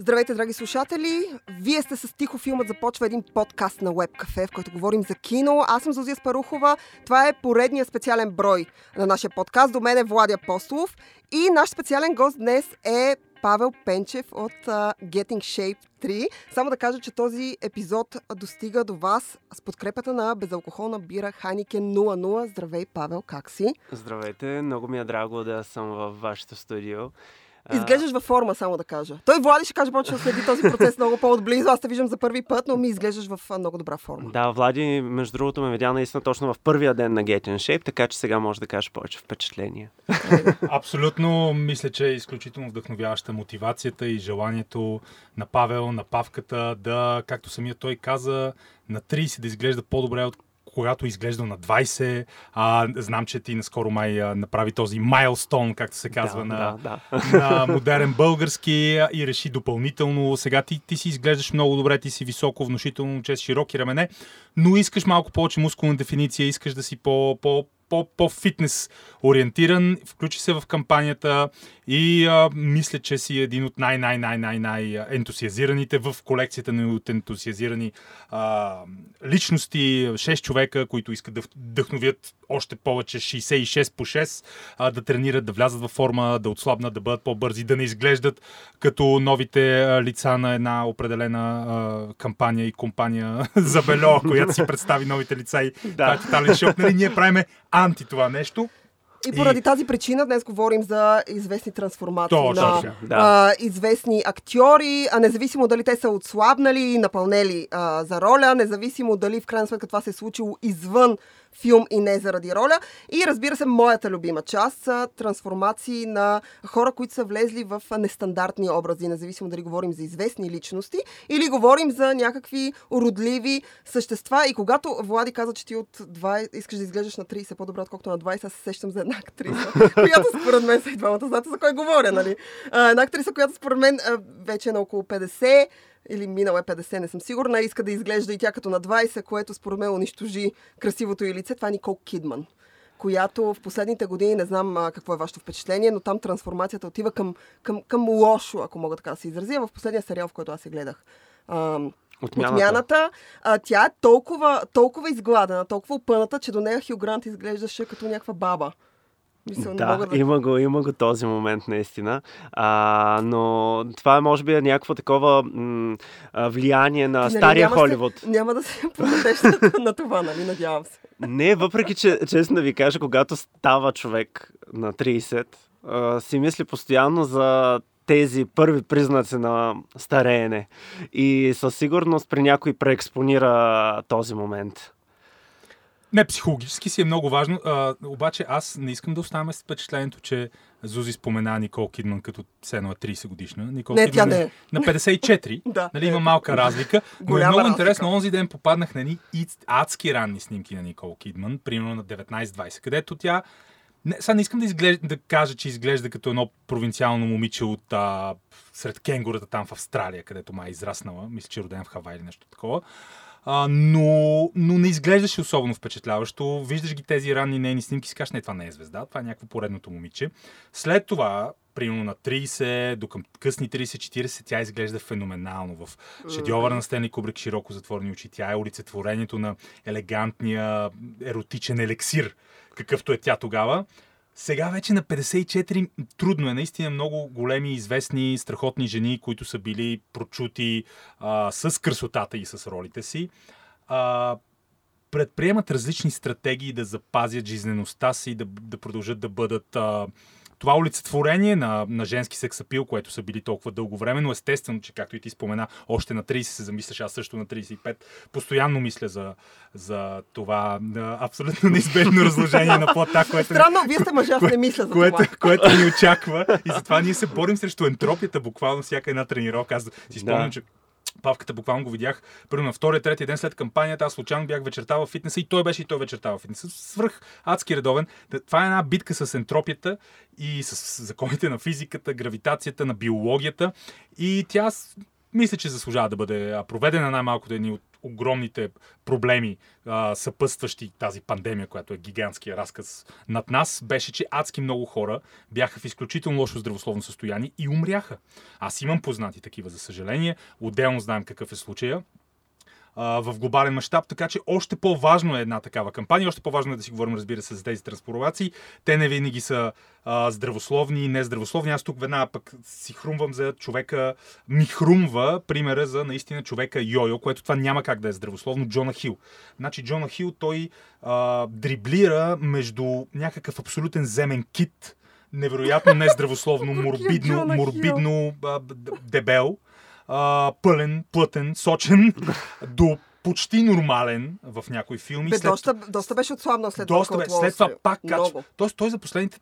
Здравейте, драги слушатели! Вие сте с Тихо филмът започва един подкаст на Web Cafe, в който говорим за кино. Аз съм Зозия Спарухова. Това е поредният специален брой на нашия подкаст. До мен е Владя Апостолов. И наш специален гост днес е Павел Пенчев от uh, Getting Shape 3. Само да кажа, че този епизод достига до вас с подкрепата на безалкохолна бира Хайникен 00. Здравей, Павел, как си? Здравейте, много ми е драго да съм във вашето студио. Изглеждаш във форма, само да кажа. Той Влади ще каже, почва да следи този процес много по-отблизо. Аз те виждам за първи път, но ми изглеждаш в много добра форма. Да, Влади, между другото, ме видя наистина точно в първия ден на Get in Shape, така че сега може да кажеш повече впечатления. Абсолютно, мисля, че е изключително вдъхновяваща мотивацията и желанието на Павел, на Павката да, както самия той каза, на 30 да изглежда по-добре от когато изглежда на 20. А, знам, че ти наскоро май а, направи този майлстон, както се казва Да, на, да, да. на модерен български и реши допълнително. Сега ти, ти си изглеждаш много добре, ти си високо, внушително момче с широки рамене, но искаш малко повече мускулна дефиниция, искаш да си по, по, по, по-фитнес ориентиран, включи се в кампанията и а, мисля, че си един от най-най-най-най-най ентусиазираните в колекцията на от ентусиазирани а, личности, 6 човека, които искат да вдъхновят още повече 66 по 6, а, да тренират, да влязат във форма, да отслабнат, да бъдат по-бързи, да не изглеждат като новите лица на една определена а, кампания и компания за Бельо, която си представи новите лица и Да. това е шок. Нали, ние правиме анти това нещо. И поради И- тази причина днес говорим за известни трансформации Точно на да. а, известни актьори, а независимо дали те са отслабнали и напълнели а, за роля, независимо дали в крайна сметка това се е случило извън филм и не заради роля. И разбира се, моята любима част са трансформации на хора, които са влезли в нестандартни образи, независимо дали говорим за известни личности или говорим за някакви уродливи същества. И когато Влади каза, че ти от 20, искаш да изглеждаш на 30 по-добре, отколкото на 20, аз се сещам за една актриса, която според мен са и двамата знаете за кой говоря, нали? Една актриса, която според мен вече е на около 50 или минала е 50, не съм сигурна, иска да изглежда и тя като на 20, което според мен унищожи красивото й лице. Това е Никол Кидман която в последните години, не знам а, какво е вашето впечатление, но там трансформацията отива към, към, към лошо, ако мога така да се изразя, в последния сериал, в който аз се гледах. А, Отмяната. Отмяната, а, тя е толкова, толкова изгладена, толкова опъната, че до нея Хю Грант изглеждаше като някаква баба. Не Да, да... има го, има го този момент наистина. А, но това е, може би е някакво такова м- влияние на Ти, нали, стария няма Холивуд. Се, няма да се подадеш на това, нали? Надявам се. Не, въпреки че, честно да ви кажа, когато става човек на 30, а, си мисли постоянно за тези първи признаци на стареене. И със сигурност при някой преекспонира този момент. Не, психологически си е много важно, а, обаче аз не искам да оставаме с впечатлението, че Зузи спомена Никол Кидман като е 30 годишна. Никол Не, Кидман тя не е. на 54. Да. нали, има малка разлика. Но е много разлика. интересно. Онзи ден попаднах на иц- адски ранни снимки на Никол Кидман, примерно на 19-20, където тя не, сега не искам да, изглежда, да кажа, че изглежда като едно провинциално момиче от а, сред кенгурата там в Австралия, където май е израснала. Мисля, че е роден в Хавай или нещо такова. А, но, но не изглеждаше особено впечатляващо. Виждаш ги тези ранни нейни снимки и си кажеш, не, това не е звезда, това е някакво поредното момиче. След това, примерно на 30, до към късни 30-40, тя изглежда феноменално. В шедьовър на Стенли Кубрик широко затворени очи. Тя е олицетворението на елегантния еротичен елексир, какъвто е тя тогава. Сега вече на 54 трудно е. Наистина много големи, известни, страхотни жени, които са били прочути а, с красотата и с ролите си. А, предприемат различни стратегии да запазят жизнеността си, да, да продължат да бъдат а, това олицетворение на, на женски сексапил, което са били толкова дълго време, но естествено, че както и ти спомена, още на 30 се замисляш, аз също на 35, постоянно мисля за, за това да, абсолютно неизбежно разложение на плата, което, Странно, вие сте мъжа, аз не мисля за което, това. което ни очаква. И затова ние се борим срещу ентропията, буквално всяка една тренировка. Аз си спомням, Да. че Павката буквално го видях. Първо на втория, третия ден след кампанията, аз случайно бях вечерта в фитнеса и той беше и той вечерта в фитнеса. Свръх адски редовен. Това е една битка с ентропията и с законите на физиката, гравитацията, на биологията. И тя мисля, че заслужава да бъде проведена най-малко да е ни от огромните проблеми, съпътстващи тази пандемия, която е гигантския разказ над нас, беше, че адски много хора бяха в изключително лошо здравословно състояние и умряха. Аз имам познати такива, за съжаление. Отделно знаем какъв е случая а, в глобален мащаб, така че още по-важно е една такава кампания, още по-важно е да си говорим, разбира се, за тези трансформации. Те не винаги са а, здравословни и нездравословни. Аз тук веднага пък си хрумвам за човека, ми хрумва примера за наистина човека Йойо, което това няма как да е здравословно, Джона Хил. Значи Джона Хил той а, дриблира между някакъв абсолютен земен кит, невероятно нездравословно, морбидно, Джона Хил. морбидно а, дебел, а, пълен, плътен, сочен, до почти нормален в някои филми. Бе, След- доста, доста беше отслабнал след доста бе. След това пак качва. Тоест той за последните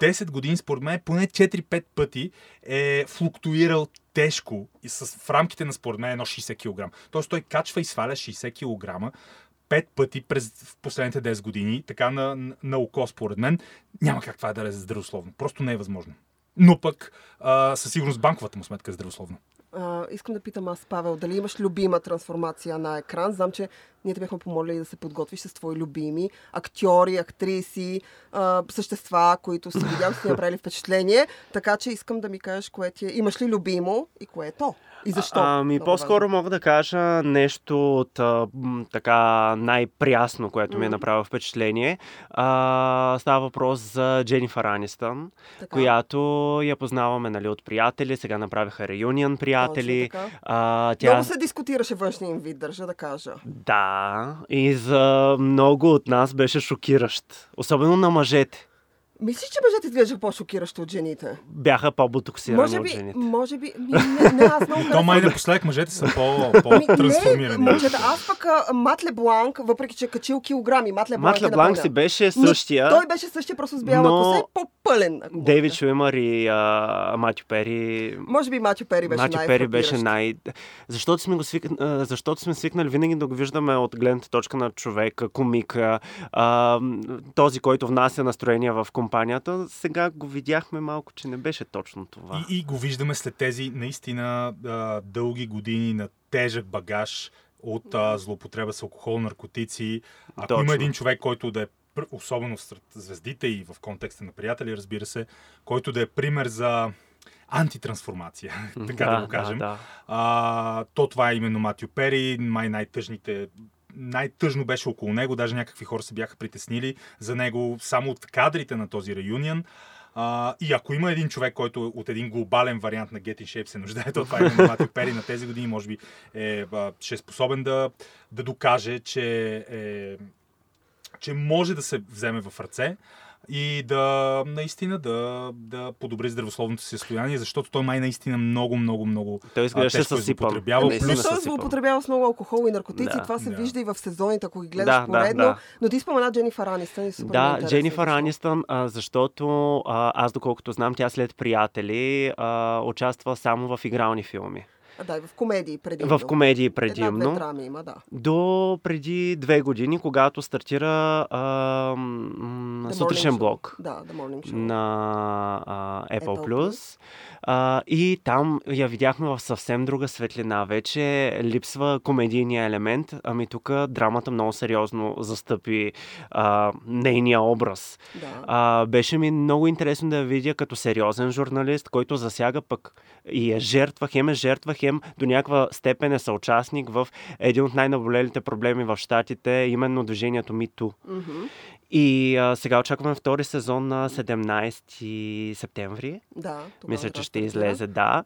10 години, според мен, поне 4-5 пъти е флуктуирал тежко и с, в рамките на, според мен, едно 60 кг. Тоест той качва и сваля 60 кг пет пъти през в последните 10 години, така на, на, на око, според мен, няма как това да е здравословно. Просто не е възможно. Но пък а, със сигурност банковата му сметка е здравословна. А, искам да питам аз, Павел, дали имаш любима трансформация на екран? Знам, че ние те бяхме помолили да се подготвиш с твои любими актьори, актриси, а, същества, които си видял, си направили впечатление. Така че искам да ми кажеш, кое ти е. Имаш ли любимо и кое е то? И защо? Ами, Много по-скоро важно. мога да кажа нещо от а, така най-прясно, което ми е направило впечатление. А, става въпрос за Дженифър Анистън, Така. която я познаваме нали, от приятели, сега направиха реюнион приятели. Точно така. А, тя... Много се дискутираше външния им вид, държа да кажа. Да, и за много от нас беше шокиращ. Особено на мъжете. Мислиш, че мъжете изглеждаха по-шокиращо от жените? Бяха по-бутоксирани Може от би, жените. може би, ми, не, не, аз много То май напоследък мъжете са по, по-трансформирани. момчета, аз пък а, Мат Лебланк, въпреки че е качил килограми, Мат Лебланк, Мат е напълня. си беше Но същия. Той беше същия, просто с бяла Но- коса и по-пълен. Дейвид. Шуимър и а, Матю Пери Може би Матю Пери беше Матю най Пери беше най... Защото сме, го свик... защото сме свикнали винаги да го виждаме от гледната точка на човека, комика, а, този, който внася настроение в компанията. Сега го видяхме малко, че не беше точно това. И, и го виждаме след тези наистина а, дълги години на тежък багаж от а, злоупотреба с алкохол, наркотици. Ако Точно. има един човек, който да е, особено сред звездите и в контекста на приятели, разбира се, който да е пример за антитрансформация, така да, го кажем. Да, да. А, то това е именно Матю Пери, май най-тъжните най-тъжно беше около него, даже някакви хора се бяха притеснили за него само от кадрите на този реюнион. А, и ако има един човек, който от един глобален вариант на Get in Shape се нуждае, то това е Матю Пери. На тези години, може би е, ще е способен да, да докаже, че, е, че може да се вземе в ръце и да наистина да, да подобри здравословното си състояние, защото той май наистина много, много, много Той а, изглеждаше е. Ами, Наистина Плюс, той съсипал. злоупотребява с много алкохол и наркотици. Да. Това се Да. вижда и в сезоните, ако ги гледаш Да, да, поредно. да. Но ти спомена Дженифър Анистън и супер е Да, интересно Дженифър. Анистън, защото аз доколкото знам, тя след приятели а, участва само в игрални филми. Да, и в комедии предимно. В комедии предимно. драми има, да. До преди две години, когато стартира а, м, сутрешен блок Да, на а, Apple, Apple Plus. А, и там я видяхме в съвсем друга светлина. Вече липсва комедийния елемент, ами тук драмата много сериозно застъпи а, нейния образ. Да. А, беше ми много интересно да я видя като сериозен журналист, който засяга пък и е жертва, хем е жертва, хем до някаква степен е съучастник в един от най-наболелите проблеми в Штатите, именно движението MeToo. Мгм. И а, сега очакваме втори сезон на 17 септември. Да, Мисля, че ще излезе, да.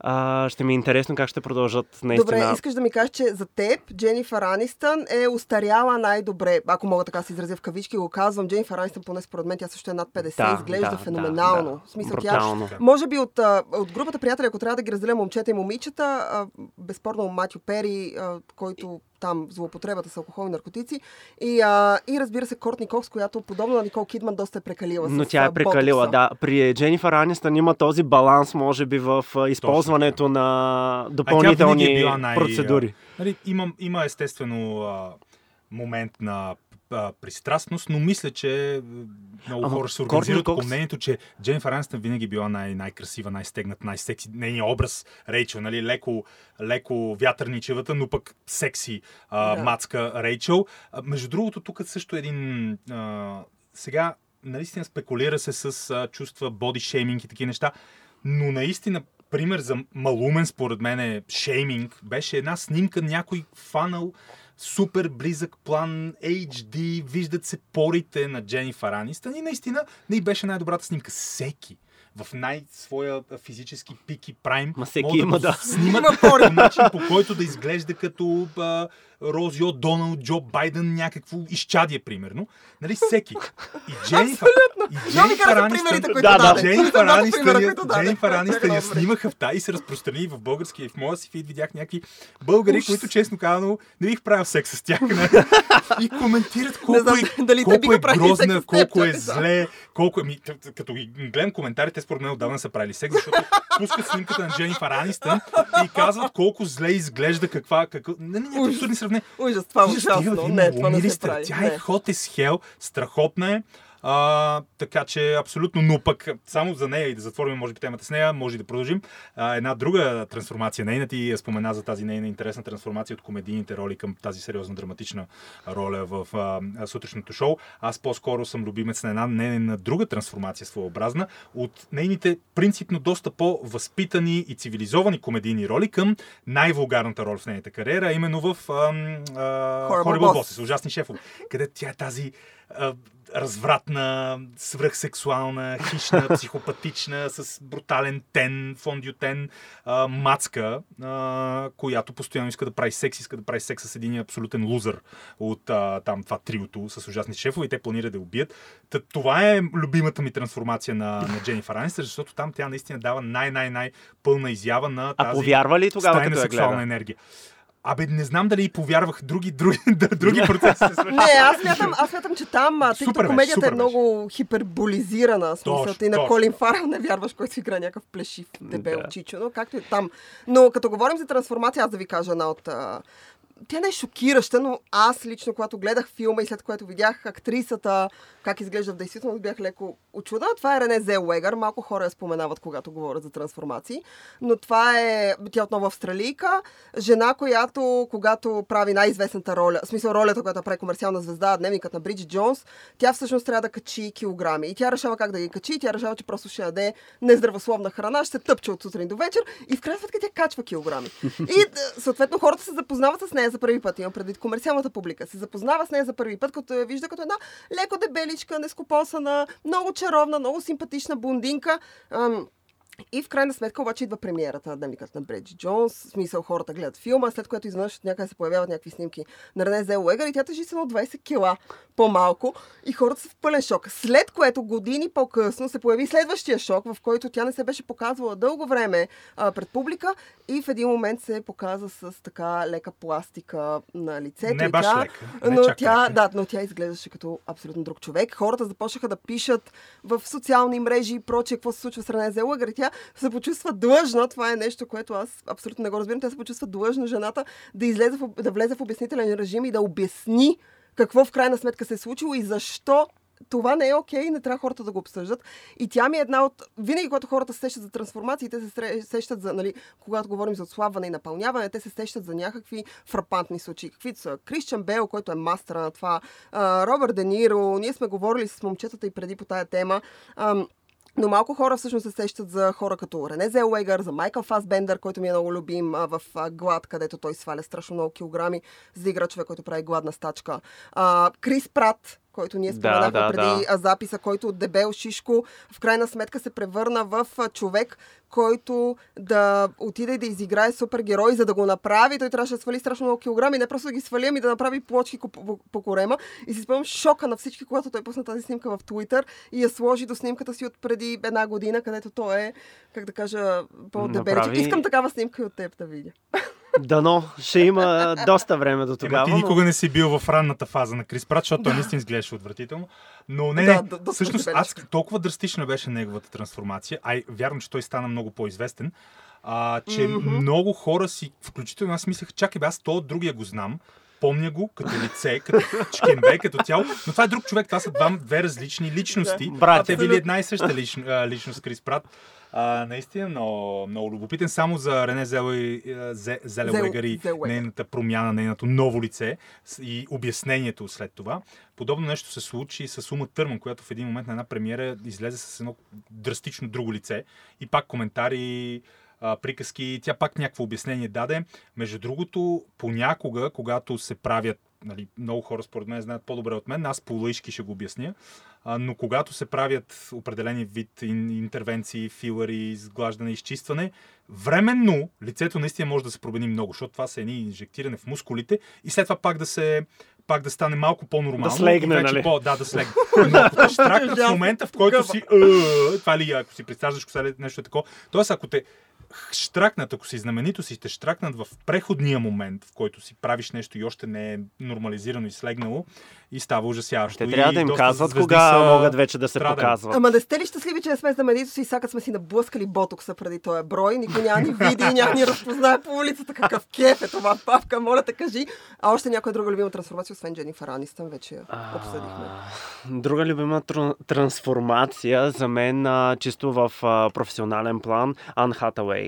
А, ще ми е интересно как ще продължат наистина. Добре, искаш да ми кажеш, че за теб Дженифър Анистън е устаряла най-добре. Ако мога така да се изразя в кавички, го казвам. Дженифър Анистън, поне според мен, тя също е над 50, Да, изглежда да, феноменално. да, да. В смисъл, Брутално. тя може би от, от групата приятели, ако трябва да ги разделя момчета и момичета, а, безспорно Матю Пери, а, който там злоупотребата с алкохол и наркотици. И, а, и разбира се, Кортни Кокс, която подобно на Никол Кидман доста е прекалила Но с тя е прекалила, ботокса. да. При Дженифър Анистън има този баланс, може би, в използването на А тя винаги допълнителни е била най- процедури. Нали, има, има естествено а, момент на а, пристрастност, но мисля, че много Ама хора се организират по Кокс- мнението, че Дженнифър Анистън винаги била най- най-красива, най-стегната, най-секси. Нейният образ, Рейчел, нали, леко, леко вятърничевата, но пък секси а, Да. мацка Рейчел. А, между другото, тук също един... А, сега, наистина спекулира се с а, чувства, боди шейминг и такива неща, но наистина пример за малумен, според мен, е шейминг. Беше една снимка, някой фанал, супер близък план, HD, виждат се порите на Дженнифър Анистън и наистина не беше най-добрата снимка. Всеки в най-своя физически пик и прайм. Ма всеки има, да. Снимат Има по начин, по който да изглежда като а, Рози О'Доналд, Джо Байден, някакво изчадие, примерно. Нали, всеки. И Дженнифър, и примерите, които Да, да. Дженнифър Анистън. Дженнифър Анистън я снимаха в тази и се разпространи в българския и в моя си фид видях някакви българи, Ужас. които честно казано не бих правил секс с тях. Не? И коментират колко знам е, дали колко е грозна, колко е зле, колко е... Ми, като ги гледам коментарите, според мен отдавна са правили секс, защото пускат снимката на Дженнифър Анистън и казват колко зле изглежда, каква... какъв... Не, не, някакви Сравнения. Ужас, това е ужасно. Не, това не се прави. Тя е hot as hell, страхотна е. А, така че абсолютно, но пък само за нея и да затворим може би темата с нея, може да продължим. А, една друга трансформация нейна, ти я спомена за тази нейна интересна трансформация от комедийните роли към тази сериозна драматична роля в а, а, сутрешното шоу. Аз по-скоро съм любимец на една нейна друга трансформация своеобразна от нейните принципно доста по-възпитани и цивилизовани комедийни роли към най-вулгарната роля в нейната кариера, а именно в ам, а, Horrible Horrible Bosses. Bosses, ужасни шефове, къде тя е тази а, развратна, свръхсексуална, хищна, психопатична, с брутален тен, фондютен а, мацка, а, която постоянно иска да прави секс, иска да прави секс с един абсолютен лузър от а, там това триото с ужасни шефове и те планират да убият. Та, това е любимата ми трансформация на, на Дженнифър Анистър, защото там тя наистина дава най-най-най пълна изява на А тази повярва ли тогава, стайна сексуална енергия. Абе, не знам дали и повярвах други, други, други процеси. се. Не, аз смятам, аз смятам, че там, тъй като комедията супер е много хиперболизирана, смисъл ти на. Колин Фарел не вярваш, който играе някакъв плешив дебел Да. чичо, но както и там. Но като говорим за трансформация, аз да ви кажа една от... А... Тя не е шокираща, но аз лично, когато гледах филма и след което видях актрисата, как изглежда в действителност, бях леко очудена. Това е Рене Зелуегър. Малко хора я споменават, когато говорят за трансформации. Но това е, тя е отново австралийка, жена, която, когато прави най-известната роля, в смисъл ролята, която прави комерциална звезда, дневникът на Бриджит Джонс, тя всъщност трябва да качи килограми. И тя решава как да ги качи, тя решава, че просто ще яде нездравословна храна, ще тъпче от сутрин до вечер и в крайна сметка тя качва килограми. И е, съответно хората се запознават с нея за първи път. Имам предвид комерциалната публика. Се запознава с нея за първи път, като я вижда като една леко дебеличка, нескопосана, много чаровна, много симпатична бундинка. Ам, и в крайна сметка обаче идва премиерата на дневникът на Бреджи Джонс. В смисъл хората гледат филма, след което изведнъж някъде се появяват някакви снимки на Рене Зелуегър и тя тежи само 20 кила по-малко и хората са в пълен шок. След което години по-късно се появи следващия шок, в който тя не се беше показвала дълго време а, пред публика и в един момент се показа с така лека пластика на лицето. Не баш тя, лека, не но тя, лека. да, но тя изглеждаше като абсолютно друг човек. Хората започнаха да пишат в социални мрежи и прочее какво се случва с Рене Зелуегър. И Тя се почувства длъжна. Това е нещо, което аз абсолютно не го разбирам. Тя се почувства длъжна жената да, излезе в, да влезе в обяснителен режим и да обясни какво в крайна сметка се е случило и защо това не е окей, не трябва хората да го обсъждат. И тя ми е една от... Винаги, когато хората се сещат за трансформации, те се сещат за, нали, когато говорим за отслабване и напълняване, те се сещат за някакви фрапантни случаи, каквито са Крищан Бел, който е мастера на това, Робърт Де Ниро, ние сме говорили с момчетата и преди по тая тема. Но малко хора всъщност се сещат за хора като Рене Зелуегър, за Майкъл Фасбендър, който ми е много любим в Глад, където той сваля страшно много килограми, за да игра който прави гладна стачка. А, Крис Прат, който ние Да, споменахме да, преди да. записа, който от дебел шишко в крайна сметка се превърна в човек, който да отиде и да изиграе супергерой, за да го направи. Той трябваше да свали страшно много килограми, не просто да ги свали, ами да направи плочки по, по, по корема. И си спомням шока на всички, когато той пусна тази снимка в Twitter и я сложи до снимката си от преди една година, където той е, как да кажа, по-дебеличък. Направи- Искам такава снимка и от теб да видя. Дано, ще има доста време до Тогава, тогава. ти но- никога не си бил в ранната фаза на Крис Прат, защото той наистина изглеждаше отвратително. Но не, Да, не, да, всъщност аз толкова драстична беше неговата трансформация, а и вярвам, че той стана много по-известен, а, че Мгм. много хора си, включително аз мислех, чакай бе, аз то другия го знам. Помня го като лице, като чкембе, като тяло, но това е друг човек, това са два, две различни личности. Да. а те били една и съща лич, а, личност, Крис Прат. А, наистина много, много любопитен. Само за Рене Зеле, Зе- Зелеуегари, Зелуегър. нейната промяна, нейното ново лице и обяснението след това. Подобно нещо се случи и с Ума Търман, която в един момент на една премиера излезе с едно драстично друго лице и пак коментари, а, приказки, тя пак някакво обяснение даде. Между другото, понякога, когато се правят нали, много хора според мен знаят по-добре от мен, аз по-лъжки ще го обясня, а, но когато се правят определени вид ин, интервенции, филари, изглаждане, изчистване, временно лицето наистина може да се промени много, защото това са едни инжектиране в мускулите и след това пак да се пак да стане малко по-нормално. Да слегне, вече нали? По, да, да слегне. Но ако те штракнат в момента, в който си... «Е», Това ли, ако си представяш нещо е такова. Тоест, ако те штракнат, ако си знаменито си, те штракнат в преходния момент, в който си правиш нещо и още не е нормализирано и слегнало и става ужасяващо. Те И трябва да им казват кога са могат вече да се страдали. показват. Ама не сте ли щастливи, че не сме знаменито си, сакът сме си наблъскали ботокса преди този брой, никой няма ни види, няма ни разпознае по улицата, какъв кеф е това, Павка, моля те кажи. А още някоя друга любима трансформация, освен Дженифър Анистън, вече обсъдихме. Друга любима тр- трансформация за мен, а, чисто в а, професионален план, Ан Хатауей,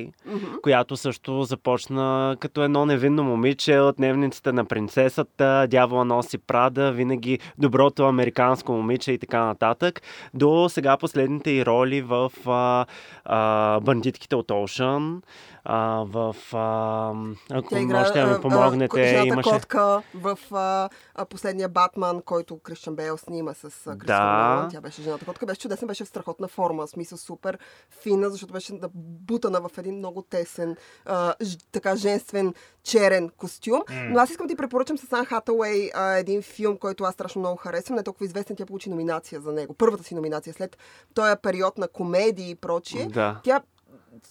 която също започна като едно невинно момиче от дневниците на принцесата, дявола носи Прада, винаги доброто американско момиче и така нататък, до сега последните и роли в а, а, Бандитките от Оушън, а, в... А, ако Тя играе можете да а, ми а, помогнете, жената имаше... котка в а, а, последния Батман, който Кристиан Бейл снима с а, Кристофър Да. Тя беше жената котка. Беше чудесна, беше в страхотна форма. В смисъл супер фина, защото беше бутана в един много тесен, а, ж, така женствен, черен костюм. Но аз искам да ти препоръчам с Ан Хатауей а, един филм, който аз страшно много харесвам. Не е толкова известен, тя получи номинация за него. Първата си номинация след този период на комедии и прочие. Да. Тя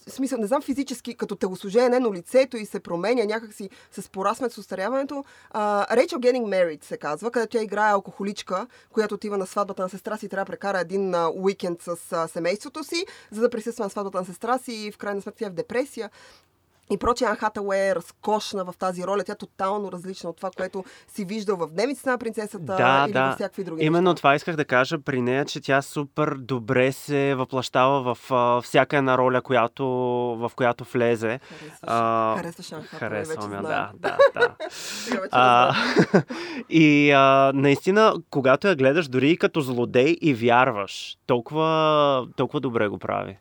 в смисъл, не знам физически, като телосложение, но лицето и се променя някакси с пораснат с устаряването. Rachel Getting Married се казва, където тя играе алкохоличка, която отива на сватбата на сестра си трябва да прекара един а, уикенд с а, семейството си, за да присъства на сватбата на сестра си и в крайна сметка тя е в депресия. И прочее, Ан Хатауей е разкошна в тази роля. Тя е тотално различна от това, което си виждал в Дневницата на принцесата Да, или да. всякакви други Именно неща. това исках да кажа при нея, че тя супер добре се въплащава в а, всяка една роля, която, в която влезе. Харесваш, А, харесваш Ан Хатауей, Харесвам вече да, да, да. А, и а, наистина, когато я гледаш дори и като злодей и вярваш, толкова, толкова добре го прави.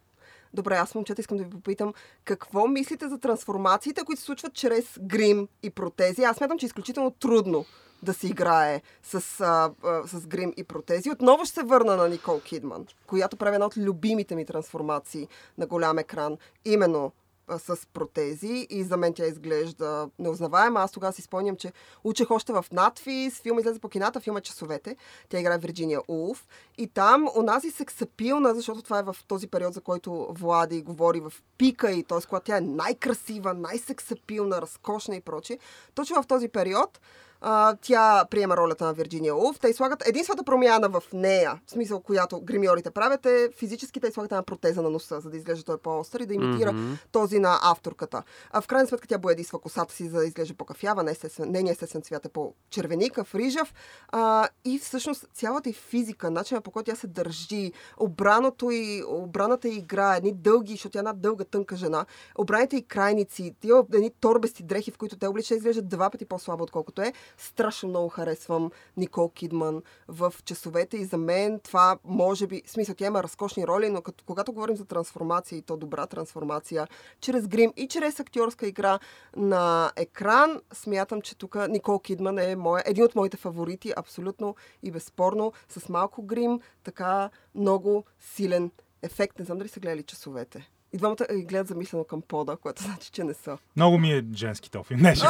Добре, аз момчета искам да ви попитам, какво мислите за трансформациите, които се случват чрез грим и протези? Аз смятам, че е изключително трудно да се играе с, а, а, с грим и протези. Отново ще се върна на Никол Кидман, която прави една от любимите ми трансформации на голям екран, именно с протези и за мен тя изглежда неузнаваема. Аз тогава си спомням, че учех още в надфис, филм излезе по кината, филма Часовете. Тя играе Вирджиния Улф. И там онази сексапилна, защото това е в този период, за който Влади говори в пика и т.е. когато тя е най-красива, най-сексапилна, разкошна и прочее. Точно в този период а, тя приема ролята на Вирджиния Улф. Те слагат единствената промяна в нея, в смисъл, която гримьорите правят е физически те слагат една протеза на носа, за да изглежда той по-остър и да имитира Мгм. този на авторката. А в крайна сметка тя боядисва косата си, за да изглежда по-кафява, не естествен, естествен цвят е по-червеникав, рижав. А, и всъщност цялата й физика, начинът по който тя се държи, обраното и, обраната игра, едни дълги, защото тя е една дълга, тънка жена, обраните и крайници, тия едни торбести дрехи, в които те облича, изглеждат два пъти по-слабо, отколкото е. Страшно много харесвам Никол Кидман в часовете и за мен това може би, в смисъл, тя има разкошни роли, но като, когато говорим за трансформация и то добра трансформация, чрез грим и чрез актьорска игра на екран, смятам, че тук Никол Кидман е моя, един от моите фаворити, абсолютно и безспорно, с малко грим, така много силен ефект. Не знам дали са гледали часовете. И двамата ги гледат замислено към пода, което значи, че не са. Много ми е женски този филм. Не, ще!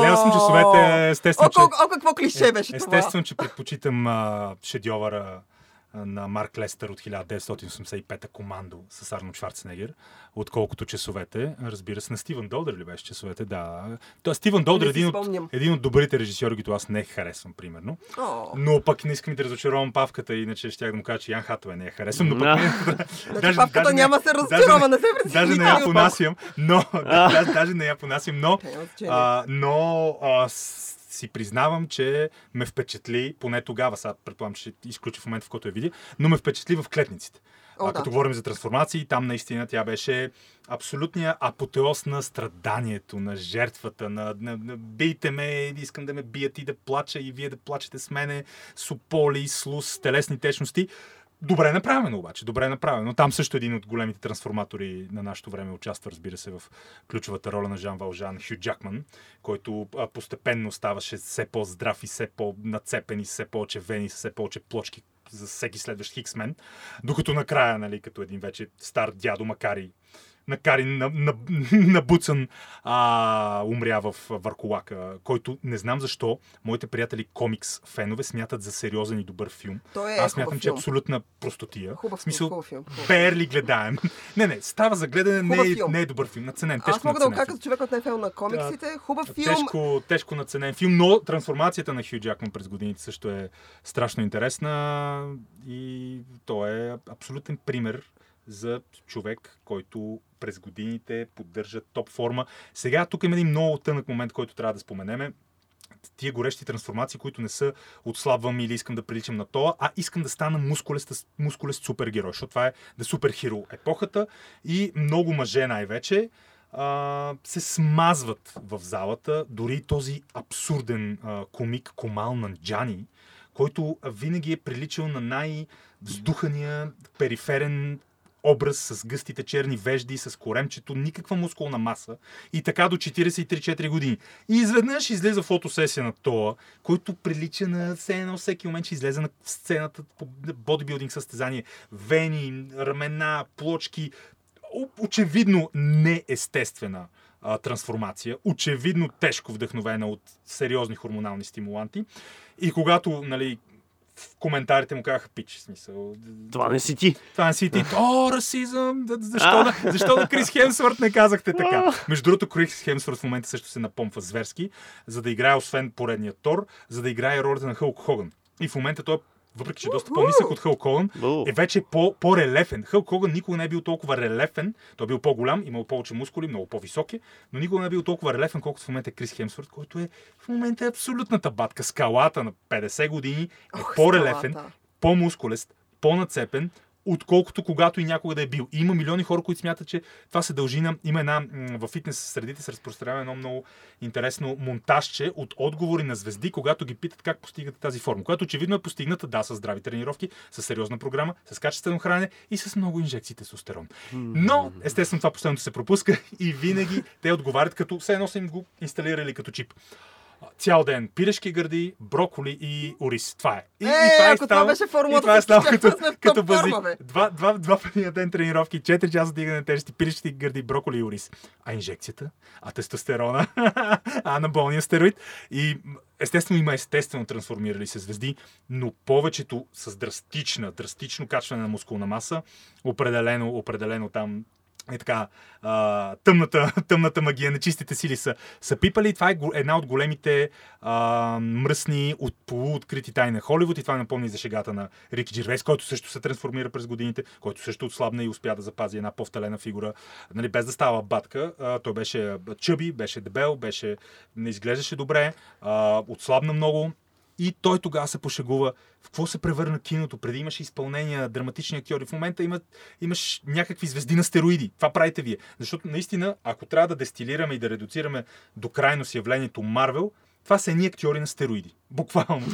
Гледал съм часовете, естествено, О, че... о, какво клише беше това? Естествено, че предпочитам шедьовъра на Марк Лестър от 1985 Командо с Арно Шварценегер, отколкото часовете. Разбира се, на Стивън Долдър ли беше часовете? Да. То, Стивън Долдър е си един от, един от добрите режисьори, които аз не харесвам, примерно. О, Но пък не искам да разочаровам Павката, иначе ще да му кажа, че Ян Хатове не я харесвам. Но пък Да. значи папката няма се разочарова, не се Даже не я понасям, но... да, даже, даже не я понасям, но... А, но си признавам, че ме впечатли, поне тогава, сега предполагам, че изключи в момента, в който я видя, но ме впечатли в клетниците. О, а, да. като говорим за трансформации, там наистина тя беше абсолютния апотеоз на страданието, на жертвата, на, на, на бийте ме, искам да ме бият и да плача и вие да плачете с мене, сополи, слус, телесни течности. Добре направено обаче, добре направено. Там също един от големите трансформатори на нашето време участва, разбира се, в ключовата роля на Жан Валжан, Хю Джакман, който постепенно ставаше все по-здрав и все по-нацепен и все повече вени, все повече плочки за всеки следващ Хиксмен, докато накрая, нали, като един вече стар дядо, макар и на, на, набуцан а, умря в Варколака, който не знам защо моите приятели комикс фенове смятат за сериозен и добър филм. Той е Аз смятам, че е абсолютна простотия. Хубав смисъл, хубав филм. хубав. Берли гледаем. не, не, става за гледане, не е, не е добър филм. Наценен, тежко Аз мога да го наценен кажа филм. като човек от НФЛ на комиксите. Хубав филм. Тежко, тежко наценен филм, но трансформацията на Хю Джакман през годините също е страшно интересна и той е абсолютен пример за човек, който през годините поддържа топ форма. Сега тук има един много тънък момент, който трябва да споменеме. Тия горещи трансформации, които не са отслабвам или искам да приличам на това, а искам да стана мускулест, мускулест супергерой, защото това е да суперхиро епохата и много мъже най-вече а, се смазват в залата. Дори този абсурден а, комик Комал Нанджани, който винаги е приличал на най-вздухания периферен образ с гъстите черни вежди, с коремчето, никаква мускулна маса и така до 43-4 години. И изведнъж излиза фотосесия на това, който прилича на едно всеки момент ще излезе на сцената по бодибилдинг състезание. Вени, ramена, плочки, очевидно неестествена а, трансформация, очевидно тежко вдъхновена от сериозни хормонални стимуланти. И когато, нали, в коментарите му казаха пич, смисъл. Това не си ти. Това не си ти. О, расизъм! Защо, да, защо на Крис Хемсворт не казахте така? Между другото, Крис Хемсворт в момента също се напомпва зверски, за да играе, освен поредния Тор, за да играе ролята на Хълк Хоган. И в момента той, въпреки че е доста по-нисък от Хълк Хоган, е вече по, по-релефен. Хълк Хоган никога не е бил толкова релефен. Той е бил по-голям, имал повече мускули, много по-високи, но никога не е бил толкова релефен, колкото в момента е Крис Хемсворт, който е в момента е абсолютната батка. Скалата на 50 години е Ох, по-релефен, скалата. по-мускулест, по-нацепен, отколкото когато и някога да е бил. И има милиони хора, които смятат, че това се дължи на... Има една... В фитнес средите се разпространява едно много интересно монтажче от отговори на звезди, когато ги питат как постигате тази форма. Която очевидно е постигната, да, с здрави тренировки, с сериозна програма, с качествено хранене и с много инжекции тестостерон. Но, естествено, това постоянно се пропуска и винаги те отговарят като все едно са им го инсталирали като чип. Цял ден пирешки гърди, броколи и ориз. Това е. И, Е, и това е ако това става, беше формулата, това е става като, като бази. Два, два, два пъти на ден тренировки, 4 часа дигане тежести, пирешки гърди, броколи и ориз. А инжекцията? А тестостерона? а анаболния стероид? И естествено има естествено трансформирали се звезди, но повечето с драстична, драстично качване на мускулна маса, определено, определено там е така, а, тъмната, тъмната магия, нечистите сили са, са пипали. Това е една от големите а, мръсни, от полуоткрити тайни на Холивуд и това напомни за шегата на Рик Джервейс, който също се трансформира през годините, който също отслабна и успя да запази една по-вталена фигура, нали, без да става батка. А, той беше чъби, беше дебел, беше, не изглеждаше добре, а, отслабна много. И той тогава се пошегува в какво се превърна киното. Преди имаше изпълнения, драматични актьори. В момента имат, имаш някакви звезди на стероиди. Това правите вие. Защото наистина, ако трябва да дестилираме и да редуцираме до крайност явлението Марвел, това са едни актьори на стероиди. Буквално.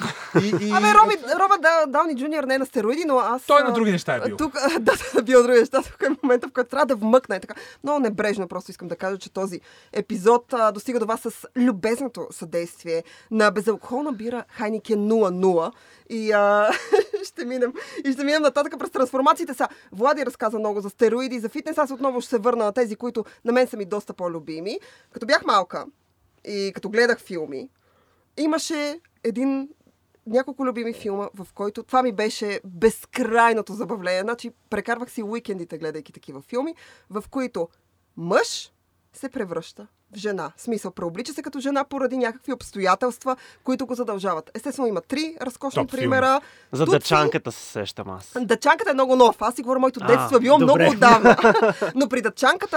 И, и... Абе, Роби, Робът Да- Дауни Джуниор не е на стероиди, но аз... Той а, на други неща е бил. Тук, да, да, бил други неща. Тук е момента, в който трябва да вмъкна. Е така. Много небрежно просто искам да кажа, че този епизод а, достига до вас с любезното съдействие на безалкохолна бира Хайникен 00. И а, ще минем и ще минем нататък през трансформациите. Са, Влади разказа много за стероиди, за фитнес. Аз отново ще се върна на тези, които на мен са ми доста по-любими. Като бях малка и като гледах филми, имаше един няколко любими филма, в който това ми беше безкрайното забавление. Значи, прекарвах си уикендите, гледайки такива филми, в които мъж се превръща жена. В смисъл, преоблича се като жена поради някакви обстоятелства, които го задължават. Естествено, има три разкошни Топ филм. примера. За Туци- дъчанката се сещам аз. Дъчанката е много нов. Аз си говоря, моето детство е било добре. много отдавна. Но при дъчанката,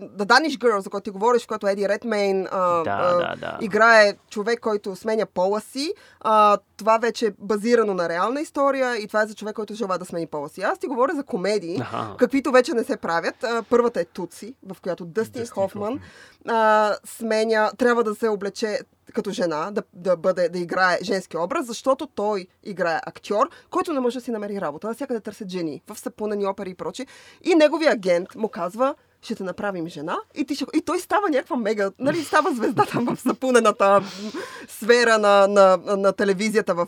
The Danish Girl, за който ти говориш, в която Еди Редмейн Да, да, да. играе човек, който сменя пола си, а, това вече е базирано на реална история и това е за човек, който желая да смени пола си. Аз ти говоря за комедии, Аха. каквито вече не се правят. А, първата е Туци, в която Дъстин, Хофман. А, сменя, трябва да се облече като жена, да, да, бъде, да играе женски образ, защото той играе актьор, който не може да си намери работа. Навсякъде търсят жени, в сапунени опери и прочи. И неговия агент му казва, ще те направим жена. И, ти ще... и той става някаква мега, нали, става звезда там в сапунената м, сфера на, на, на телевизията в,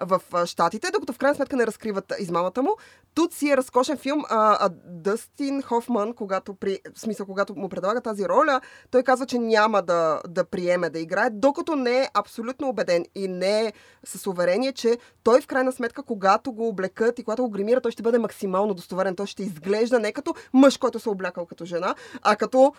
в Штатите, докато в крайна сметка не разкриват измамата му. Тут си е разкошен филм. А, а Дъстин Хофман, когато, при, в смисъл, когато му предлага тази роля, той казва, че няма да, да приеме да играе, докато не е абсолютно убеден и не е с уверение, че той в крайна сметка, когато го облекат и когато го гримира, той ще бъде максимално достоверен. Той ще изглежда не като мъж, който се е облякал като жена, а като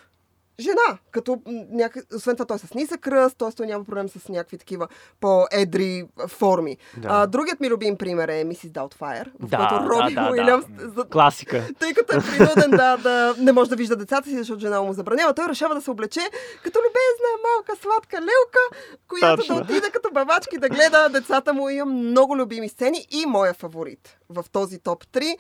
жена. Като м, няк... Освен това, той е с нисък ръст, т.е. той няма проблем с някакви такива по-едри форми. Да. А, другият ми любим пример е Мисис Даутфайр, в Да, който да, Роби да, да. Уилямс за- Класика. тъй като е принуден да, да не може да вижда децата си, защото жена му забранява, той решава да се облече като любезна, малка, сладка лелка, която Точно. да отиде като бавачки да гледа децата му. Има много любими сцени и моя фаворит в този топ 3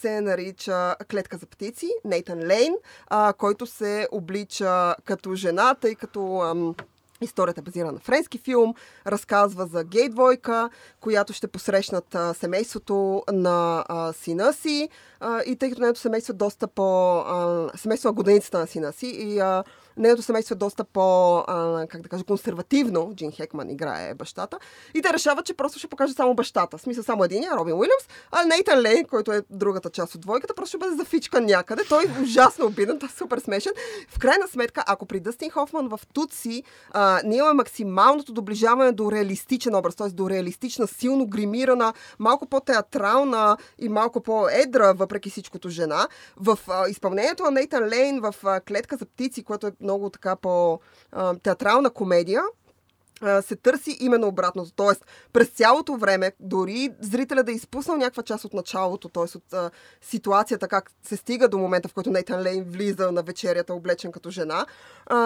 се нарича Клетка за птици, Нейтан Лейн, а, който се облича като жена, тъй като... Ам, Историята е базирана на френски филм, разказва за гей двойка, която ще посрещнат а, семейството на а, сина си а, и тъй като нейното семейство е доста по... А, семейство на годеницата на сина си и а, нейното семейство е доста по, а, как да кажа, консервативно. Джин Хекман играе бащата. И те решават, че просто ще покаже само бащата. В смисъл само единия, Робин Уилямс, а Нейтан Лейн, който е другата част от двойката, просто ще бъде зафичкан някъде. Той е ужасно обиден, той е супер смешен. В крайна сметка, ако при Дъстин Хофман в Туци а, ние имаме максималното доближаване до реалистичен образ, т.е. до реалистична, силно гримирана, малко по-театрална и малко по-едра, въпреки всичкото жена, в а, изпълнението на Нейтан Лейн в а, Клетка за птици, което е много така по-театрална комедия, се търси именно обратното. Тоест, през цялото време, дори зрителя да е изпуснал някаква част от началото, т.е. от а, ситуацията, как се стига до момента, в който Нейтан Лейн влиза на вечерята, облечен като жена, а,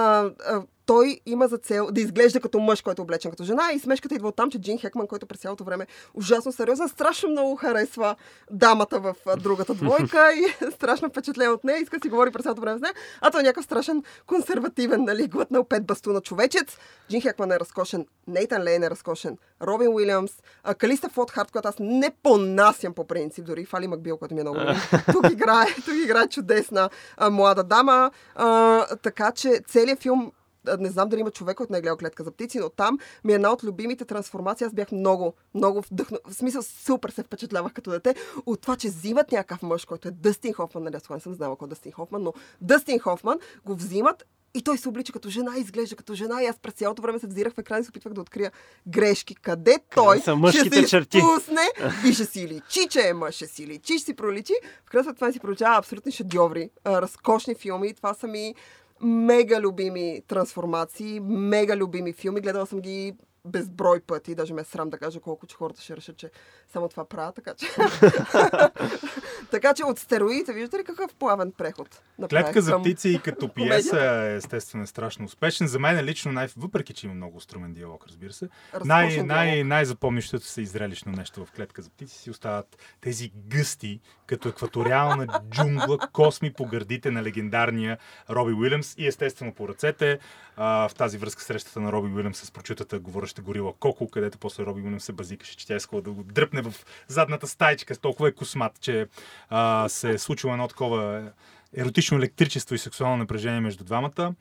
а, той има за цел да изглежда като мъж, който е облечен като жена. И смешката идва от там, че Джин Хекман, който през цялото време ужасно сериозен, страшно много харесва дамата в другата двойка и е страшно впечатлен от нея. Иска да си говори през цялото време с нея. А той е някакъв страшен консервативен, нали, глътнал пет бастуна човечец. Джин Хекман е разкошен, Нейтан Лейн е разкошен, Робин Уилямс, Калиста Фотхарт, която аз не понасям по принцип, дори Фали Макбил, който ми е много. Тук играе, тук играе чудесна а, млада дама. А, така че целият филм не знам дали има човек, който не е гледал клетка за птици, но там ми е една от любимите трансформации. Аз бях много, много вдъхно... В смисъл, супер се впечатлявах като дете от това, че взимат някакъв мъж, който е Дъстин Хофман, нали, аз не съм знала кой е Дъстин Хофман, но Дъстин Хофман го взимат и той се облича като жена, изглежда като жена и аз през цялото време се взирах в екран и се опитвах да открия грешки. Къде той са мъжките ще черти? изпусне и ще си личи, че е мъж, ще си личи, ще си проличи. В крайна това си проличава абсолютни шедьоври, разкошни филми. Това са ми мега любими трансформации, мега любими филми. Гледала съм ги безброй пъти. Даже ме е срам да кажа колко, че хората ще решат, че само това правя. Така че, така че от стероидите, виждате ли какъв плавен преход? направих Клетка за птици и като пиеса е естествено е страшно успешен. За мен е лично най... Въпреки, че има много струмен диалог, разбира се. Най, най, най-запомнящото се изрелищно нещо в Клетка за птици си остават тези гъсти, като екваториална джунгла, косми по гърдите на легендарния Роби Уилямс и естествено по ръцете. А, в тази връзка срещата на Роби Уилямс с прочутата говореща горила Коко, където после Роби Уилямс се базикаше, че тя искала да го дръпне в задната стайчка. Толкова е космат, че а, се е случило едно такова еротично електричество и сексуално напрежение между двамата.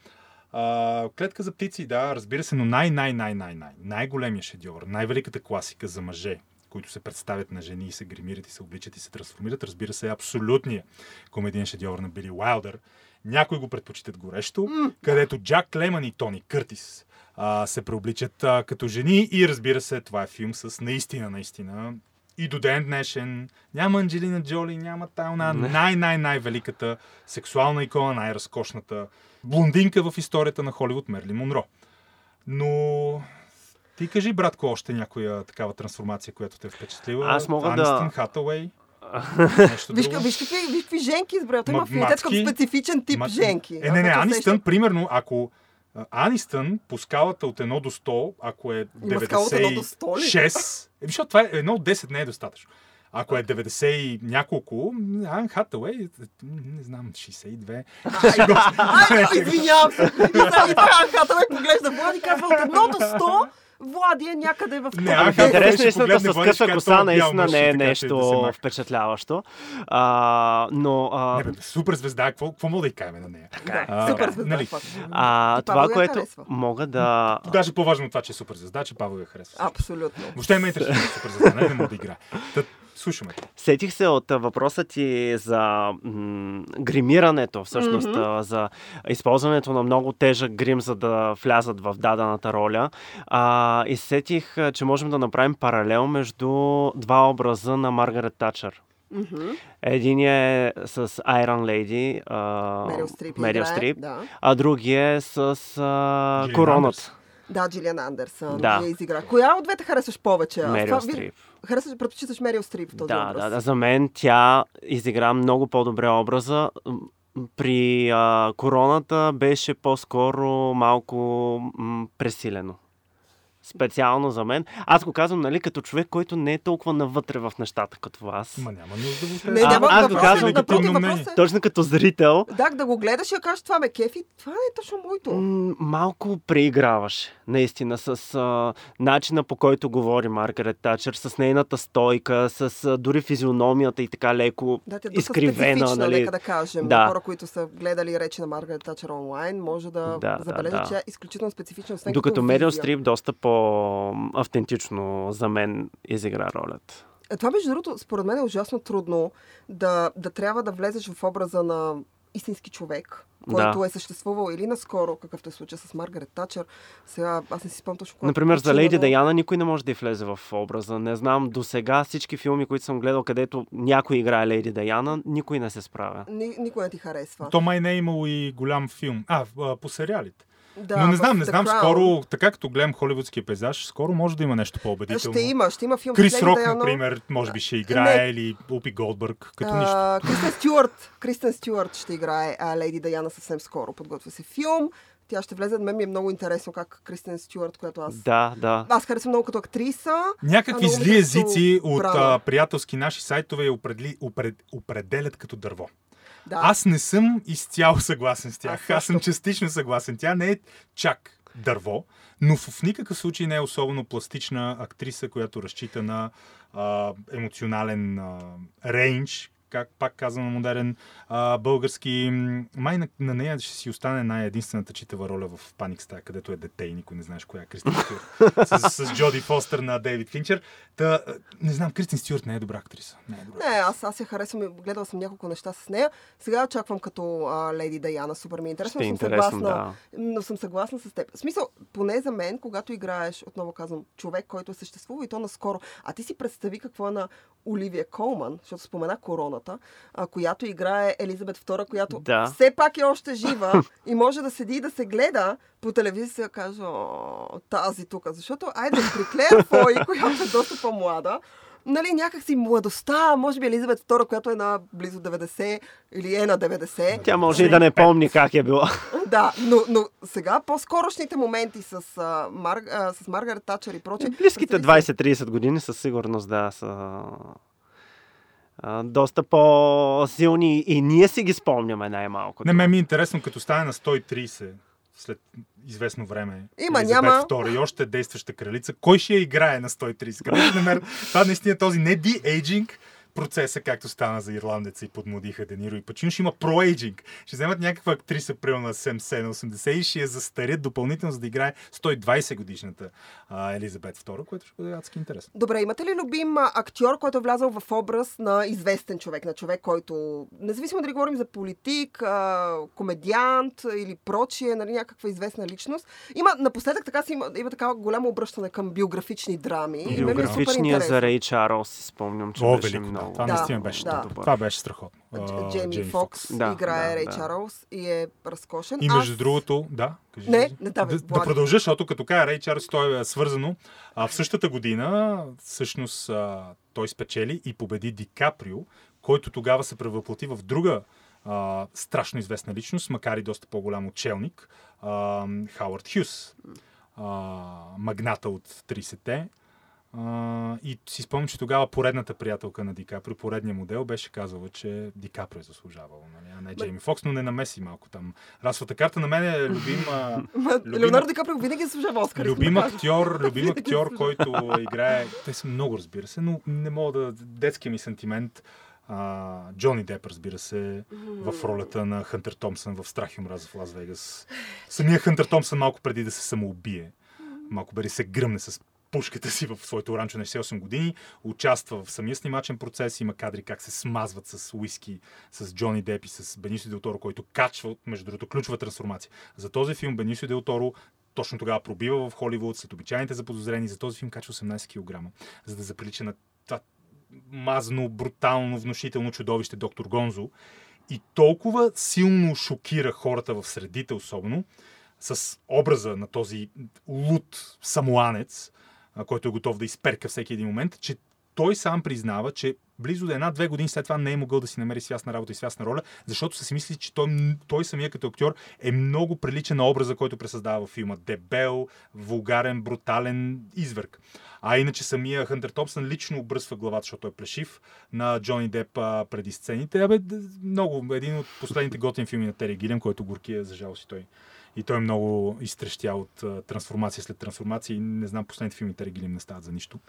А, клетка за птици, да, разбира се, но най-най-най-най-най, най-големия шедьовър, най-великата класика за мъже, които се представят на жени и се гримират и се обличат и се трансформират, разбира се, е абсолютния комедиен шедьовър на Били Уайлдър. Някои го предпочитат горещо, където Джак Леман и Тони Къртис а, се преобличат а, като жени и разбира се, това е филм с наистина, наистина и до ден днешен няма Анджелина Джоли, няма тайна най-най-най-великата сексуална икона, най-разкошната блондинка в историята на Холивуд Мерли Монро. Но ти кажи, братко, още някоя такава трансформация, която те е впечатлила. Аз мога да- Анистън, Хатауей. Виж, виж, какви, виж какви женки избра. Той Ма- има афинитет към специфичен тип Ма- женки. Е, не, не, Анистън, примерно, ако Анистън по скалата от 1 до 100, ако е Има скала от 1 до 100 ли? 96, е, защото това е 1 от 10 не е достатъчно. Ако е 90 и няколко, Ан Хатауей, не знам, 62. Ай, извинявам се. И сега и така хата ме поглежда Влади и казва от едно до 100, Влади е някъде в Не, а В интерес на истината с къса коса «Това е бял наистина не е нещо се маха». впечатляващо. А, но а, Не, бе, супер звезда, какво, какво мога да и кажем на нея? Да, А, супер звезда. нали? а, това, което харесва. мога да... Даже по-важно от това, че е супер звезда, че Павел я харесва. Абсолютно. Въобще ме интересува е супер звезда, не, не мога да играе. Слушаме. Сетих се от въпроса ти за м- гримирането, всъщност, а, за използването на много тежък грим, за да влязат в дадената роля. А, и сетих, че можем да направим паралел между два образа на Маргарет Тачър. Мгм. Един е с Iron Lady, Мерил Стрип. Мерил играе, Стрип, Да. а другия е с а, Короната. Да, Джилиан Андерсън Да. я изигра. Коя от двете харесваш повече? Мерил Стрип. Харесваш, предпочиташ Мерил Стрип в този Да, образ. да, да. За мен тя изигра много по-добре образа. При а, короната беше по-скоро малко м, пресилено. Специално за мен. Аз го казвам, нали, като човек, който не е толкова навътре в нещата, като вас. Ма няма нужда въобще. Не, А, няма аз го казвам напротив, като въпрос мнение. е- Точно като зрител, Да, да го гледаш и да кажеш това ме кефи, това не е точно моето. м, малко преиграваше, наистина, с а, начина по който говори Маргарет Тачър, с нейната стойка, с а, дори физиономията и така леко Да, тя е изкривена, специфична, нали? да кажем. Да. Хора, които са гледали речи на Маргарет Тачър онлайн, може да, Да, да, забележат, да. че е изключително специфична. Докато като Мерил. Стрип доста по-автентично за мен изигра ролята. Е, Това, между другото, според мен е ужасно трудно да, да трябва да влезеш в образа на истински човек, който Да. е съществувал или наскоро, какъвто е случай с Маргарет Тачър. Сега, аз не си спомням точно кога Например, за Лейди но- Даяна никой не може да влезе в образа. Не знам, до сега всички филми, които съм гледал, където някой играе Лейди Даяна, никой не се справя. Ни, никой не ти харесва. То май не е имало и голям филм. А, а, по сериалите. Да, Но не знам, не знам, скоро, така като гледам холивудския пейзаж, скоро може да има нещо по-убедително. Ще има, ще има филм. Крис Рок, например, може би ще играе, Не. или Упи Голдбърг, като нищо. А, Кристен Стюарт. Кристен Стюарт ще играе а, Леди Даяна съвсем скоро. Подготвя се филм. Тя ще влезе. Мен ми е много интересно как Кристен Стюарт, която аз... Да, да. Аз харесвам много като актриса. Някакви зли като езици от а, приятелски наши сайтове я определи, опред, определят като дърво. Да. Аз не съм изцяло съгласен с тях. Аз Аз, съм частично съгласен. Тя не е чак дърво, но в, никакъв случай не е особено пластична актриса, която разчита на а, емоционален а, рейндж, как пак казвам на модерен а, български. Май на, на нея ще си остане най-единствената читава роля в Паник Стая, където е дете и никой не знаеш коя е Кристин Стюарт. с, с Джоди Фостер на Дейвид Финчер. Та, не знам, Кристин Стюарт не е добра актриса. Не е добра. Не, аз, аз я харесвам и гледала съм няколко неща с нея. Сега очаквам като а, Леди Даяна. Супер ми е интересно. Ще е но съм интересно, съгласна, да. Но съм съгласна с теб. В смисъл, поне за мен, когато играеш, отново казвам, човек, който е съществува и то наскоро. А ти си представи какво е на Оливия Колман, защото спомена короната, а, която играе Елизабет II, която Да. все пак е още жива и може да седи и да се гледа по телевизия «О, тази тук. Защото, айде, при Клея Фой, която е доста по-млада, нали, някакси младостта, може би Елизабет II, която е на близо 90 или е на 90. Тя може и да не помни как е било. Да, но, но сега по-скорошните моменти с, а, Мар, а, с Маргарет Тачър и прочее. Близките представи си- 20-30 години със сигурност, да, са а, доста по-силни и ние си ги спомняме най-малко. Не, мен ми е интересно, като стане на 130 след известно време. Има, Елизабет няма. II и още действаща кралица. Кой ще я играе на 130? Къде ще намеря? Това наистина е този не de-aging, процеса, както стана за ирландеца и подмодиха Дениро и Пачино. Ще има проейджинг. Ще вземат някаква актриса, примерно на 70, на 80 и ще я застарят допълнително, за да играе 120 годишната а, Елизабет II, което ще бъде адски интересно. Добре, имате ли любим актьор, който е влязал в образ на известен човек, на човек, който, независимо дали говорим за политик, а, комедиант или прочие, нали, някаква известна личност, има, напоследък така си има, има такава голямо обръщане към биографични драми. и мен ми е супер Биографичния интересно. за Рей Чарлз си спомням, че О, беше велико, да. Това Да, наистина беше. да. Да. Това беше страхотно. Джейми Фокс Да, играе да, Рей да. Чарлз и е разкошен. И между Аз- другото, да. Кажи, Не, не, да, да, да продължа, защото като кажа Рей Чарлз, той е свързано. А, в същата година, всъщност, а, той спечели и победи Ди Каприо, който тогава се превъплати в друга а, страшно известна личност, макар и доста по-голям учелник, а, Хауърд Хюс, а, магната от 30-те. А, и си спомням, че тогава поредната приятелка на Ди Каприо, поредния модел, беше казала, че Ди Каприо е заслужавал, нали, а не Джейми Фокс, но не намеси малко там. Расовата карта на мен е любим, а, Ма, любим- Леонардо Ди Каприо винаги заслужава Оскар. любим актьор, любим актьор, който играе. Те са много, разбира се, но не мога да. Детския ми сантимент. А, Джони Деп, разбира се, в ролята на Хънтер Томсън в Страх и омраза в Лас Вегас. Самия Хънтер Томсън малко преди да се самоубие, малко преди се гръмне с пушката си в своето ранчо на 68 години, участва в самия снимачен процес, има кадри как се смазват с уиски, с Джони Деп и с Бенисио Дел Торо, който качва, между другото, ключова трансформация. За този филм Бенисио Дел Торо точно тогава пробива в Холивуд след обичайните заподозрени. За този филм качва 18 кг, за да заприлича на това мазно, брутално, внушително чудовище доктор Гонзо. И толкова силно шокира хората в средите, особено, с образа на този луд самоанец, който е готов да изперка всеки един момент, че той сам признава, че близо до една-две години след това не е могъл да си намери свясна работа и свясна роля, защото са си мисли, че той, той самия като актьор е много приличен на образа, който пресъздава във филма. Дебел, вулгарен, брутален изверг. А иначе самия Хънтер Томпсън лично обръсва главата, защото е плешив на Джони Деп преди сцените. Абе, много, един от последните готини филми на Тери Гилем, който горки е, за жалост и той. И той е много изтрещя от а, трансформация след трансформация и не знам, последните филми Тери Гилем не стават за нищо.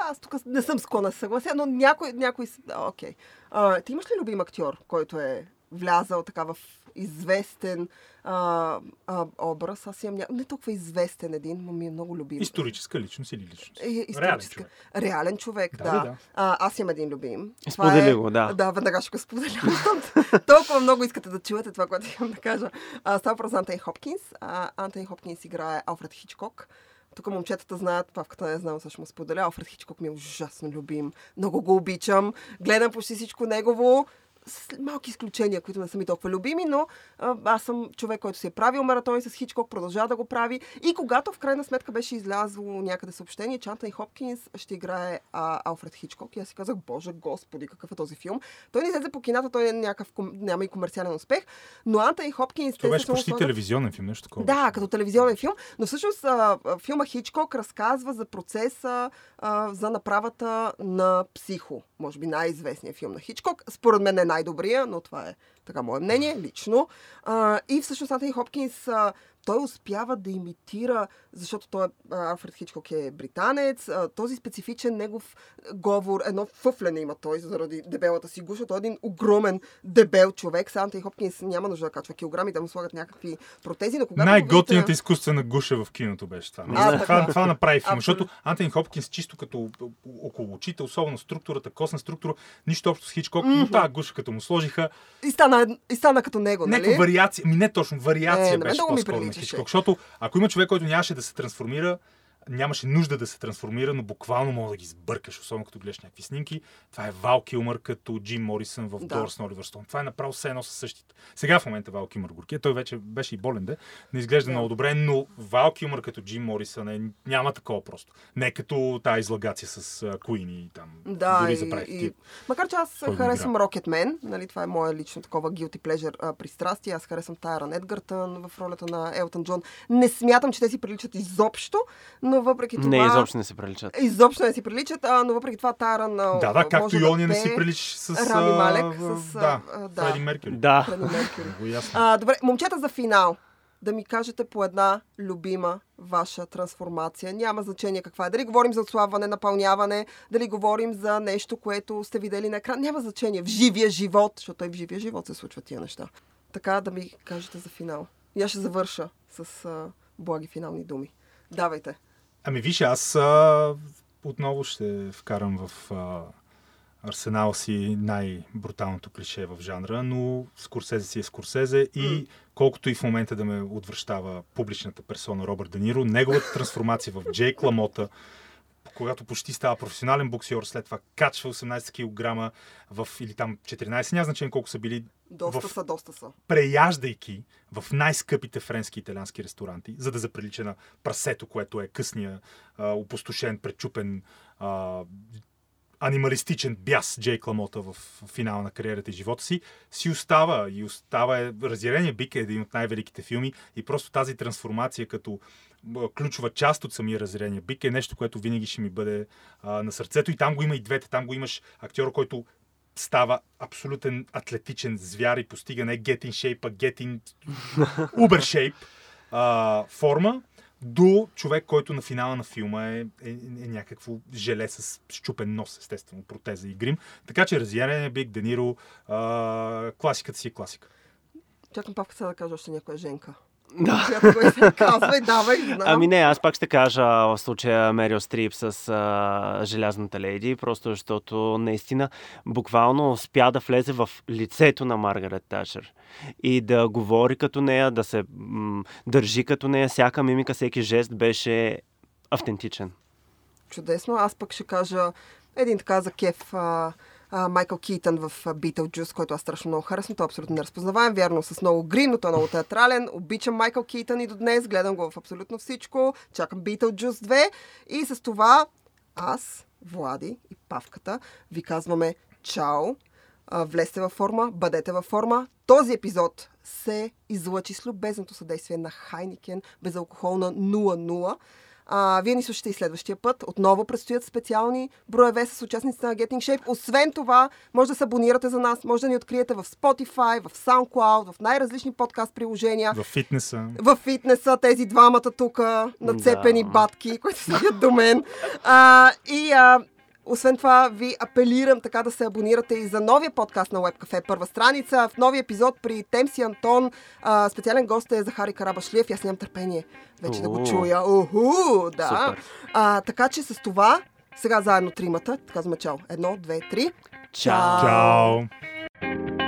Аз тук не съм склонна се съглася, но някой... някой... Окей. А, ти имаш ли любим актьор, който е влязал така в известен а, а, образ? Аз имам ня... не толкова известен един, но ми е много любим. Историческа личност или личност? Е, Реален човек. Реален човек, Да, да. да. А, аз имам един любим. Това Сподели е... го, да. Да, веднага ще го споделя. Толкова много искате да чуете това, което имам да кажа. А, става въпрос за Антони Хопкинс. А, Антони Хопкинс играе Алфред Хичкок. Тук момчетата знаят, Павката не знам, също му споделя. Алфред Хичкок ми е ужасно любим. Много го обичам. Гледам почти всичко негово. С малки изключения, които не са ми толкова любими, но а, аз съм човек, който си е правил маратони с Хичкок, продължава да го прави. И когато в крайна сметка беше излязло някъде съобщение, че Антони Хопкинс ще играе а, Алфред Хичкок, и аз си казах, боже господи, какъв е този филм. Той не излезе по кината, той е някакъв, няма и комерциален успех, но Антони Хопкинс... Това беше почти сложат- телевизионен филм, нещо такова. да, като телевизионен филм, но всъщност а, филма Хичкок разказва за процеса а, за направата на Психо. Може би най-известният филм на Хичкок. Според мен е най-добрия, но това е така мое мнение, лично. А, и всъщност Антони Хопкинс а, той успява да имитира, защото той, е- Алфред Хичкок е британец, този специфичен негов говор, едно фъфлене има той заради дебелата си гуша. Той е един огромен дебел човек. Сега Антони Хопкинс няма нужда да качва килограми, да му слагат някакви протези, но когато го Най-готината видите- изкуствена гуша в киното беше това. А, това, това, направи филм, защото Антони Хопкинс чисто като около очите, особено структурата, косна структура, нищо общо с Хичкок, но тази гуша като му сложиха, И стана, и стана като него, нали? някаква вариация, ми не точно, Е, вариация мен беше по-скоро. Хичкок, защото ако има човек, който нямаше да се трансформира, нямаше нужда да се трансформира, но буквално мога да ги сбъркаш, особено като гледаш някакви снимки. Това е Вал Килмър като Джим Морисън в Да. Дорс на Оливър Стоун. Това е направо все едно със същите. Сега в момента Вал Килмър горкия. Той вече беше и болен, де. Не изглежда Да. много добре, но Вал Килмър като Джим Морисън е, няма такова просто. Не като тази излагация с uh, Куин и там. Да, Дори и, и... Макар че аз Кой харесвам Рокетмен, нали, това е мое лично такова guilty pleasure а, пристрастие. Аз харесвам Тайран Едгъртън в ролята на Елтън Джон. Не смятам, че те си приличат изобщо, но въпреки това... Не, изобщо не се приличат. Изобщо не си приличат, а, но въпреки това Тайран... а, Да, да, както и да ония не си пее прилича с... Рами Малек, с... Да, да. Фреди Меркюри. Да. Фреди Меркюри. А, добре, момчета за финал. да ми кажете по една любима ваша трансформация. Няма значение каква е. Дали говорим за отслабване, напълняване, дали говорим за нещо, което сте видели на екран. Няма значение. В живия живот, защото и в живия живот се случват тия неща. Така да ми кажете за финал. Аз ще завърша с а, благи финални думи. Давайте. Ами виж, аз а, отново ще вкарам в а, арсенал си най-бруталното клише в жанра, но Скорсезе си е Скорсезе и Mm. колкото и в момента да ме отвръщава публичната персона Робърт Даниро, неговата трансформация в Джейк Ламота, когато почти става професионален боксер, след това качва 18 кг в, или там 14, няма значение колко са били, Доста В- са, доста са. преяждайки в най-скъпите френски и италиански ресторанти, за да заприлича на прасето, което е късния, а, опустошен, пречупен, а, анималистичен бяс Джейк Ламота в финала на кариерата и живота си, си остава и остава е, Разярение бик е един от най-великите филми и просто тази трансформация като ключова част от самия Разярение бик е нещо, което винаги ще ми бъде а, на сърцето и там го има и двете. Там го имаш актьор, който става абсолютен атлетичен звяр и постига не get in shape, а get in uber shape а, форма, до човек, който на финала на филма е, е, е някакво желе с щупен нос, естествено, протеза и грим. Така че разярение Биг Дениро, а, класиката си е класика. Чакам павка сега да кажа още някоя женка. Да. Която е казвай, давай, знам. Ами не, аз пак ще кажа в случая Мерил Стрип с а, Желязната леди, просто защото наистина буквално успя да влезе в лицето на Маргарет Тачър и да говори като нея, да се м- държи като нея, всяка мимика, всеки жест беше автентичен. Чудесно. Аз пък ще кажа един така за кеф а, а, Майкъл Китън в Beetlejuice, който аз страшно много харесвам. Той е абсолютно неразпознаваем, вярно, с много грим, но той е много театрален. Обичам Майкъл Китън и до днес, гледам го в абсолютно всичко. Чакам Beetlejuice 2 и с това аз, Влади и Павката ви казваме чао. Влезте във форма, бъдете във форма. Този епизод се излъчи с любезното съдействие на Хайникен, безалкохолна 00. А, вие ни слушате и следващия път. Отново предстоят специални броеве с участниците на Getting Shape. Освен това, може да се абонирате за нас, може да ни откриете в Spotify, в SoundCloud, в най-различни подкаст приложения. В фитнеса. В фитнеса тези двамата тук, нацепени Да. батки, които седят до мен. А, и а, освен това, ви апелирам така да се абонирате и за новия подкаст на WebCafe, първа страница. В новия епизод при Темси Антон а, специален гост е Захари Карабашлиев. Аз нямам търпение вече да го чуя. Уху, да. А, така че с това, сега заедно тримата, казваме чао. Едно, две, три. Чао! Чао!